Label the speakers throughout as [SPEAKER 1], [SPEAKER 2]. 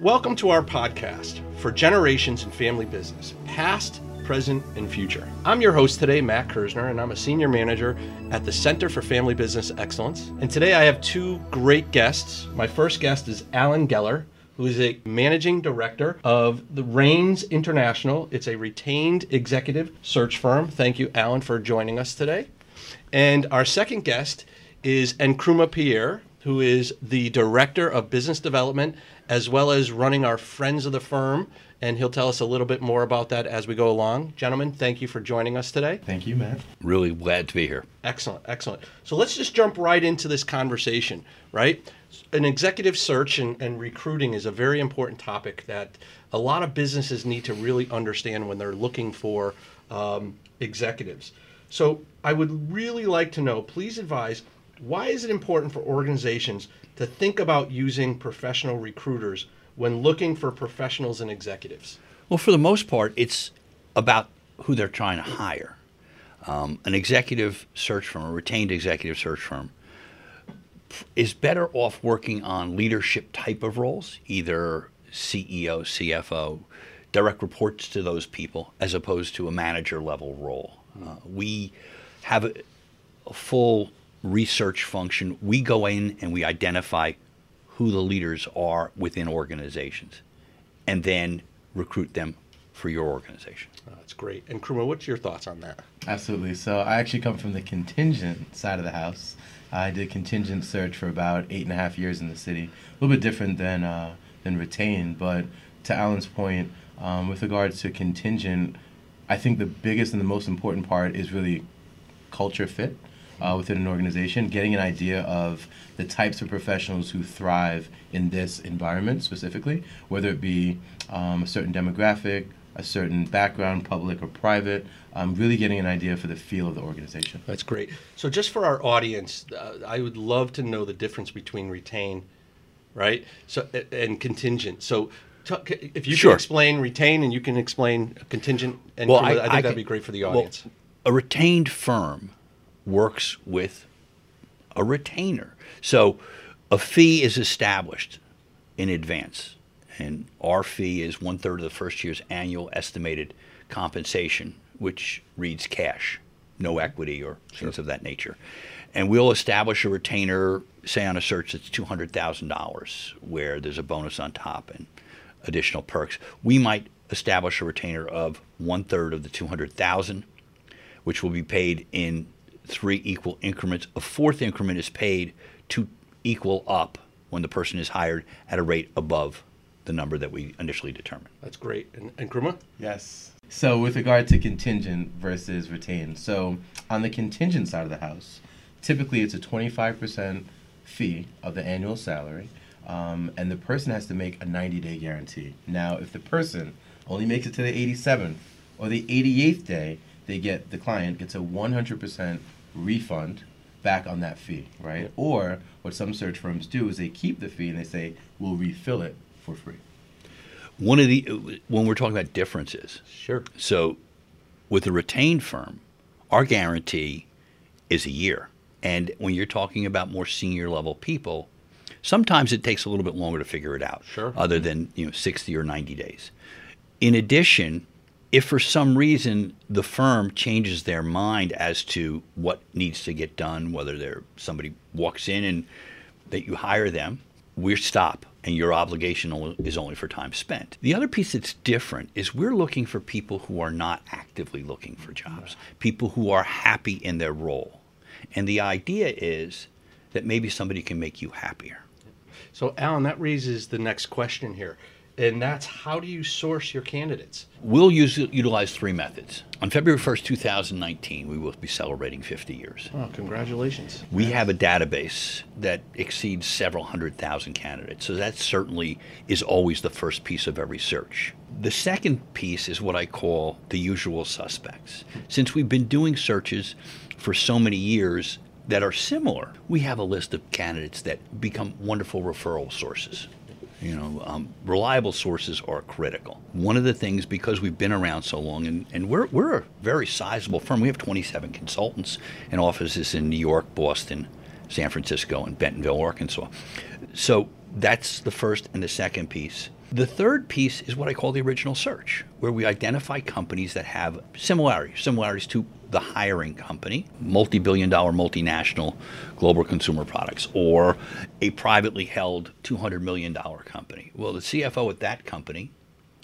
[SPEAKER 1] Welcome to our podcast for generations in family business, past, present, and future. I'm your host today, Matt Kersner, and I'm a senior manager at the Center for Family Business Excellence. And today I have two great guests. My first guest is Alan Geller, who is a managing director of the Raines International. It's a retained executive search firm. Thank you, Alan, for joining us today. And our second guest is Nkrumah Pierre, who is the director of business development as well as running our Friends of the Firm. And he'll tell us a little bit more about that as we go along. Gentlemen, thank you for joining us today.
[SPEAKER 2] Thank you, Matt.
[SPEAKER 3] Really glad to be here.
[SPEAKER 1] Excellent, excellent. So let's just jump right into this conversation, right? An executive search and, and recruiting is a very important topic that a lot of businesses need to really understand when they're looking for um, executives. So I would really like to know, please advise, why is it important for organizations to think about using professional recruiters when looking for professionals and executives?
[SPEAKER 3] Well, for the most part, it's about who they're trying to hire. Um, an executive search firm, a retained executive search firm, is better off working on leadership type of roles, either CEO, CFO, direct reports to those people, as opposed to a manager level role. Uh, we have a, a full research function. We go in and we identify who the leaders are within organizations and then recruit them for your organization.
[SPEAKER 1] Oh, that's great. And Nkrumah, what's your thoughts on that?
[SPEAKER 2] Absolutely. So I actually come from the contingent side of the house. I did contingent search for about eight and a half years in the city. A little bit different than uh, than retained, but to Alan's point, um, with regards to contingent, I think the biggest and the most important part is really culture fit uh, within an organization, getting an idea of the types of professionals who thrive in this environment specifically, whether it be um, a certain demographic, a certain background, public or private, um, really getting an idea for the feel of the organization.
[SPEAKER 1] That's great. So, just for our audience, uh, I would love to know the difference between retain, right? So, and contingent. So, t- if you
[SPEAKER 3] Sure.
[SPEAKER 1] can explain retain and you can explain contingent, and
[SPEAKER 3] Well, I-
[SPEAKER 1] I, think
[SPEAKER 3] I
[SPEAKER 1] that'd
[SPEAKER 3] can-
[SPEAKER 1] be great for the
[SPEAKER 3] well,
[SPEAKER 1] audience.
[SPEAKER 3] a retained firm works with a retainer. So a fee is established in advance, and our fee is one third of the first year's annual estimated compensation, which reads cash, no equity or things of that nature. And we'll establish a retainer, say on a search that's two hundred thousand dollars, where there's a bonus on top and additional perks. We might establish a retainer of one third of the two hundred thousand which will be paid in three equal increments. A fourth increment is paid to equal up when the person is hired at a rate above the number that we initially determined.
[SPEAKER 1] That's great. And, and Nkrumah?
[SPEAKER 2] Yes. So with regard to contingent versus retained, so on the contingent side of the house, typically it's a 25% fee of the annual salary, um, and the person has to make a 90-day guarantee. Now, if the person only makes it to the 87th or the 88th day, they get the client gets a 100% refund back on that fee, right? Or what some search firms do is they keep the fee and they say we'll refill it for free.
[SPEAKER 3] One of the when we're talking about differences,
[SPEAKER 1] Sure.
[SPEAKER 3] so with a retained firm, our guarantee is a year. And when you're talking about more senior level people, sometimes it takes a little bit longer to figure it out.
[SPEAKER 1] Sure.
[SPEAKER 3] Other than, you know, 60 or 90 days. In addition, if for some reason the firm changes their mind as to what needs to get done, whether there somebody walks in and that you hire them, we stop and your obligation is only for time spent. The other piece that's different is we're looking for people who are not actively looking for jobs, people who are happy in their role. And the idea is that maybe somebody can make you happier.
[SPEAKER 1] So, Alan, that raises the next question here. And that's how do you source your candidates?
[SPEAKER 3] We'll use, utilize three methods. On February 1st, 2019, we will be celebrating 50 years.
[SPEAKER 1] Oh, congratulations.
[SPEAKER 3] We have a database that exceeds several hundred thousand candidates. So that certainly is always the first piece of every search. The second piece is what I call the usual suspects. Since we've been doing searches for so many years that are similar, we have a list of candidates that become wonderful referral sources. You know, um, reliable sources are critical. One of the things, because we've been around so long, and, and we're, we're a very sizable firm, we have 27 consultants and offices in New York, Boston, San Francisco, and Bentonville, Arkansas. So that's the first and the second piece. The third piece is what I call the original search, where we identify companies that have similarities, similarities to the hiring company, multi billion dollar multinational global consumer products, or a privately held $200 million company. Well, the CFO at that company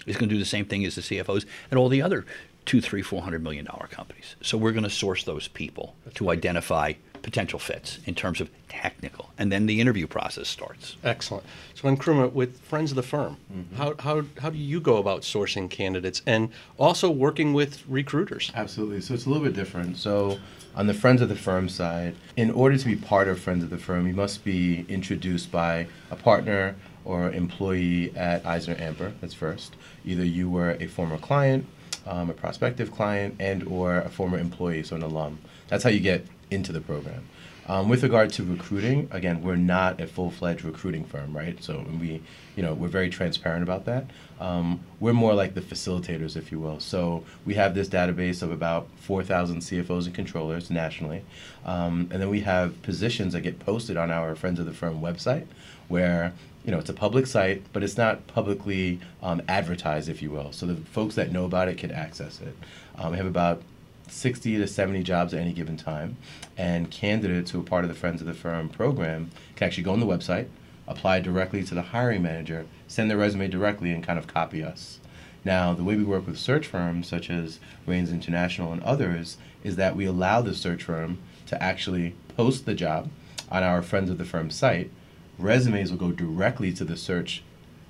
[SPEAKER 3] is going to do the same thing as the CFOs at all the other two, three, four hundred million dollar companies. So we're going to source those people That's to great. identify potential fits in terms of technical, and then the interview process starts.
[SPEAKER 1] Excellent. So, Nkrumah, with friends of the firm, mm-hmm. how, how, how do you go about sourcing candidates and also working with recruiters?
[SPEAKER 2] Absolutely. So it's a little bit different. So on the friends of the firm side, in order to be part of friends of the firm, you must be introduced by a partner or employee at Eisner Amper. That's first. Either you were a former client, um, a prospective client, and or a former employee, so an alum. That's how you get into the program. Um, with regard to recruiting, again, we're not a full-fledged recruiting firm, right? So we, you know, we're very transparent about that. Um, we're more like the facilitators, if you will. So we have this database of about 4,000 CFOs and controllers nationally, um, and then we have positions that get posted on our Friends of the Firm website, where you know it's a public site, but it's not publicly um, advertised, if you will. So the folks that know about it can access it. Um, we have about 60 to 70 jobs at any given time. And candidates who are part of the Friends of the Firm program can actually go on the website, apply directly to the hiring manager, send their resume directly, and kind of copy us. Now, the way we work with search firms such as Raines International and others is that we allow the search firm to actually post the job on our Friends of the Firm site. Resumes will go directly to the search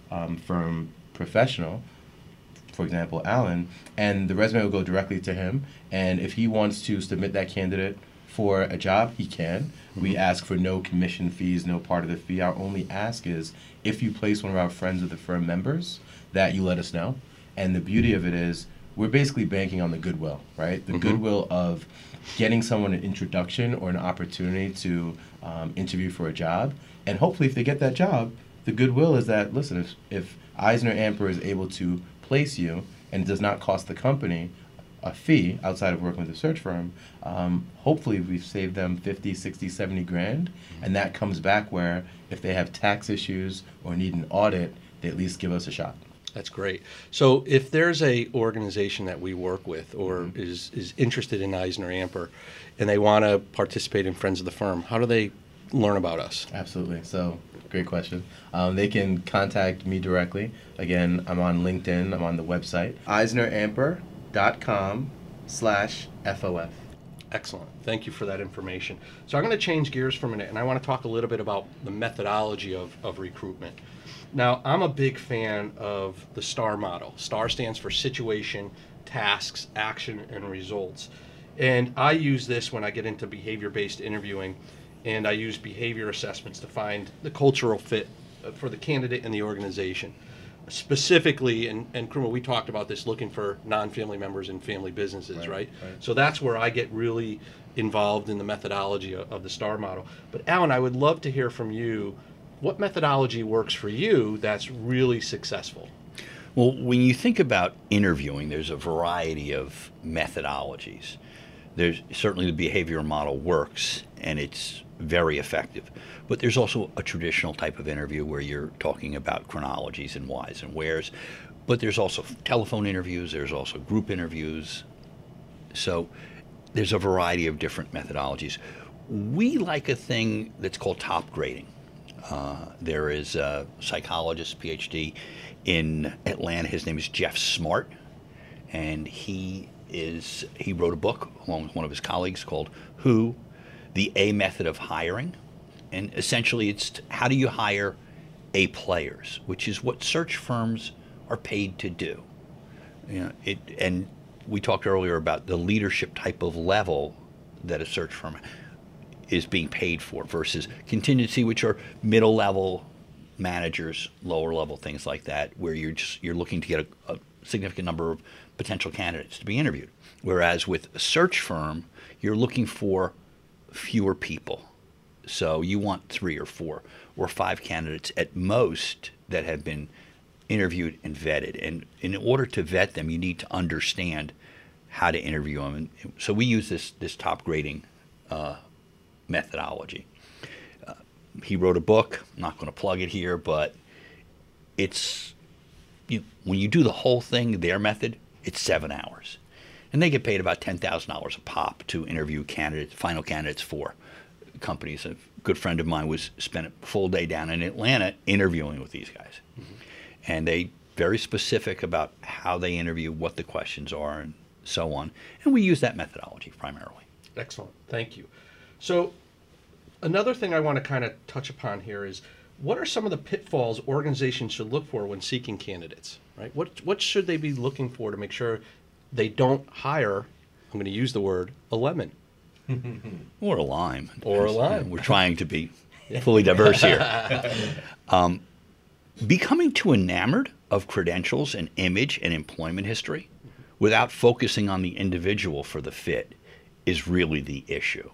[SPEAKER 2] um, firm professional for example, Alan, and the resume will go directly to him. And if he wants to submit that candidate for a job, he can. Mm-hmm. We ask for no commission fees, no part of the fee. Our only ask is if you place one of our friends of the firm members, that you let us know. And the beauty of it is, we're basically banking on the goodwill, right? The mm-hmm. goodwill of getting someone an introduction or an opportunity to um, interview for a job. And hopefully, if they get that job, the goodwill is that, listen, if, if Eisner Amper is able to place you and does not cost the company a fee outside of working with a search firm, um, hopefully we've saved them 50, 60, 70 grand. Mm-hmm. And that comes back where if they have tax issues or need an audit, they at least give us a shot.
[SPEAKER 1] That's great. So if there's a organization that we work with or mm-hmm. is, is interested in Eisner Amper and they want to participate in Friends of the Firm, how do they learn about us?
[SPEAKER 2] Absolutely. So great question. Um, they can contact me directly. Again, I'm on LinkedIn. I'm on the website eisneramper.com slash FOF.
[SPEAKER 1] Excellent. Thank you for that information. So I'm going to change gears for a minute, and I want to talk a little bit about the methodology of, of recruitment. Now, I'm a big fan of the STAR model. STAR stands for situation, tasks, action, and results. And I use this when I get into behavior based interviewing and I use behavior assessments to find the cultural fit for the candidate and the organization. Specifically, and, and Nkrumah, we talked about this looking for non family members in family businesses, right, right? right? So that's where I get really involved in the methodology of, of the STAR model. But Alan, I would love to hear from you what methodology works for you that's really successful?
[SPEAKER 3] Well, when you think about interviewing, there's a variety of methodologies. There's certainly the behavioral model works, and it's very effective. But there's also a traditional type of interview where you're talking about chronologies and whys and wheres. But there's also telephone interviews, there's also group interviews. So there's a variety of different methodologies. We like a thing that's called top grading. Uh, there is a psychologist, PhD, in Atlanta. His name is Geoff Smart, and he is he wrote a book along with one of his colleagues called Who the A method of hiring. And essentially, it's how do you hire A players, which is what search firms are paid to do. You know, it, and we talked earlier about the leadership type of level that a search firm is being paid for versus contingency, which are middle level managers, lower level things like that, where you're just you're looking to get a, a significant number of potential candidates to be interviewed. Whereas with a search firm, you're looking for fewer people. So you want three or four or five candidates at most that have been interviewed and vetted. And in order to vet them, you need to understand how to interview them. And so we use this this top grading uh, methodology. Uh, he wrote a book. I'm not going to plug it here, but it's you, when you do the whole thing, their method, it's seven hours. And they get paid about $10,000 a pop to interview candidates, final candidates for companies. A good friend of mine was spent a full day down in Atlanta interviewing with these guys. Mm-hmm. And they very specific about how they interview, what the questions are, and so on. And we use that methodology primarily.
[SPEAKER 1] Excellent. Thank you. So, another thing I want to kind of touch upon here is what are some of the pitfalls organizations should look for when seeking candidates? Right? What what should they be looking for to make sure they don't hire? I'm going to use the word a lemon
[SPEAKER 3] or a lime
[SPEAKER 1] or a lime.
[SPEAKER 3] We're trying to be fully diverse here. Um, becoming too enamored of credentials and image and employment history without focusing on the individual for the fit is really the issue.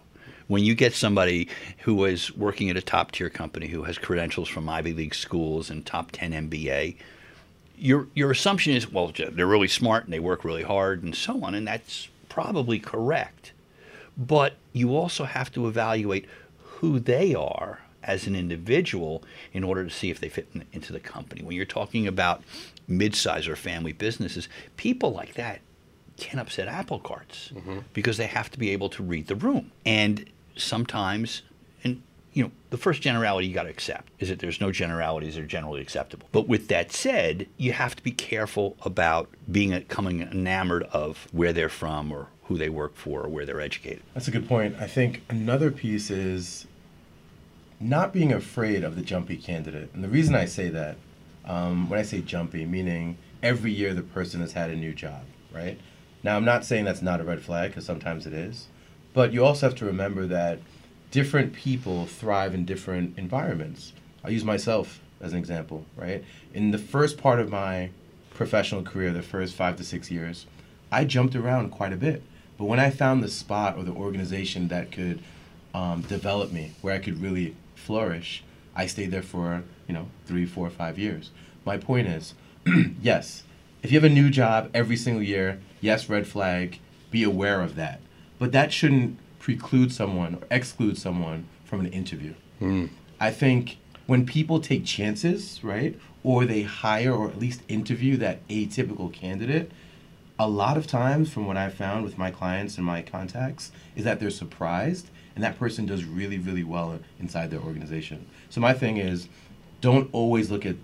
[SPEAKER 3] When you get somebody who is working at a top tier company who has credentials from Ivy League schools and top 10 MBA, your your assumption is well they're really smart and they work really hard and so on and that's probably correct. But you also have to evaluate who they are as an individual in order to see if they fit in, into the company. When you're talking about mid-size or family businesses, people like that can upset apple carts mm-hmm. because they have to be able to read the room. And sometimes, you know, the first generality you got to accept is that there's no generalities that are generally acceptable. But with that said, you have to be careful about being becoming enamored of where they're from or who they work for or where they're educated.
[SPEAKER 2] That's a good point. I think another piece is not being afraid of the jumpy candidate. And the reason I say that, um, when I say jumpy, meaning every year the person has had a new job, right? Now, I'm not saying that's not a red flag because sometimes it is, but you also have to remember that different people thrive in different environments. I'll use myself as an example, right? In the first part of my professional career, the first five to six years, I jumped around quite a bit. But when I found the spot or the organization that could um, develop me, where I could really flourish, I stayed there for, you know, three, four, five years. My point is, yes, if you have a new job every single year, yes, red flag, be aware of that. But that shouldn't preclude someone or exclude someone from an interview. Mm. I think when people take chances, right, or they hire or at least interview that atypical candidate, a lot of times from what I've found with my clients and my contacts is that they're surprised and that person does really, really well inside their organization. So my thing is, don't always look at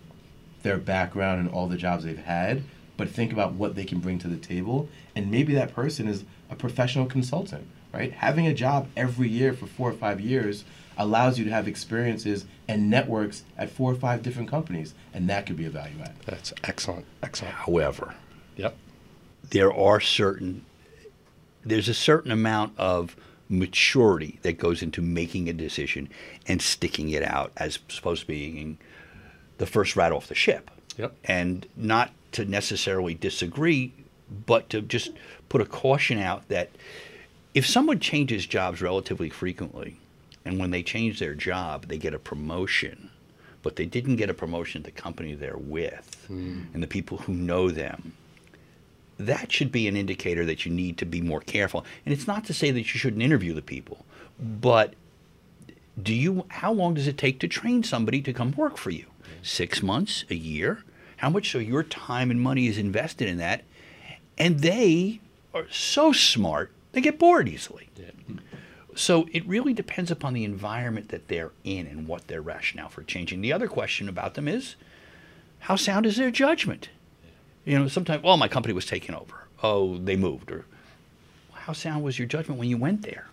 [SPEAKER 2] their background and all the jobs they've had, but think about what they can bring to the table. And maybe that person is a professional consultant, right? Having a job every year for four or five years allows you to have experiences and networks at four or five different companies, and that could be a value add.
[SPEAKER 1] That's excellent. Excellent.
[SPEAKER 3] However,
[SPEAKER 1] yep.
[SPEAKER 3] There are certain there's a certain amount of maturity that goes into making a decision and sticking it out as opposed to being the first rat off the ship.
[SPEAKER 1] Yep.
[SPEAKER 3] And not to necessarily disagree, but to just put a caution out that if someone changes jobs relatively frequently, and when they change their job, they get a promotion, but they didn't get a promotion at the company they're with mm. and the people who know them that should be an indicator that you need to be more careful. And it's not to say that you shouldn't interview the people, but do you how long does it take to train somebody to come work for you? 6 months, a year? How much of your time and money is invested in that? And they are so smart, they get bored easily. Yeah. So it really depends upon the environment that they're in and what their rationale for changing. The other question about them is how sound is their judgment? You know, sometimes, well, my company was taken over. Oh, they moved. Or how sound was your judgment when you went there?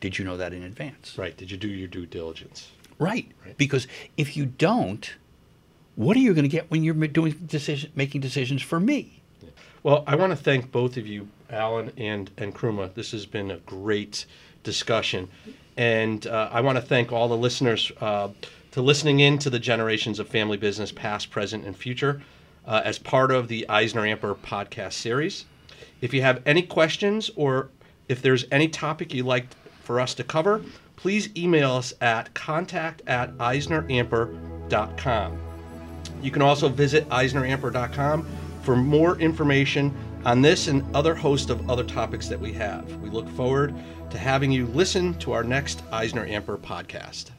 [SPEAKER 3] Did you know that in advance?
[SPEAKER 1] Right. Did you do your due diligence?
[SPEAKER 3] Right. right. Because if you don't, what are you going to get when you're doing decision, making decisions for me?
[SPEAKER 1] Well, I want to thank both of you, Alan and and Nkrumah. This has been a great discussion, and uh, I want to thank all the listeners uh, to listening in to the generations of family business, past, present, and future uh, as part of the Eisner Amper podcast series. If you have any questions or if there's any topic you'd like for us to cover, please email us at contact at eisneramper.com. You can also visit eisneramper.com for more information on this and other host of other topics that we have. We look forward to having you listen to our next Eisner Amper podcast.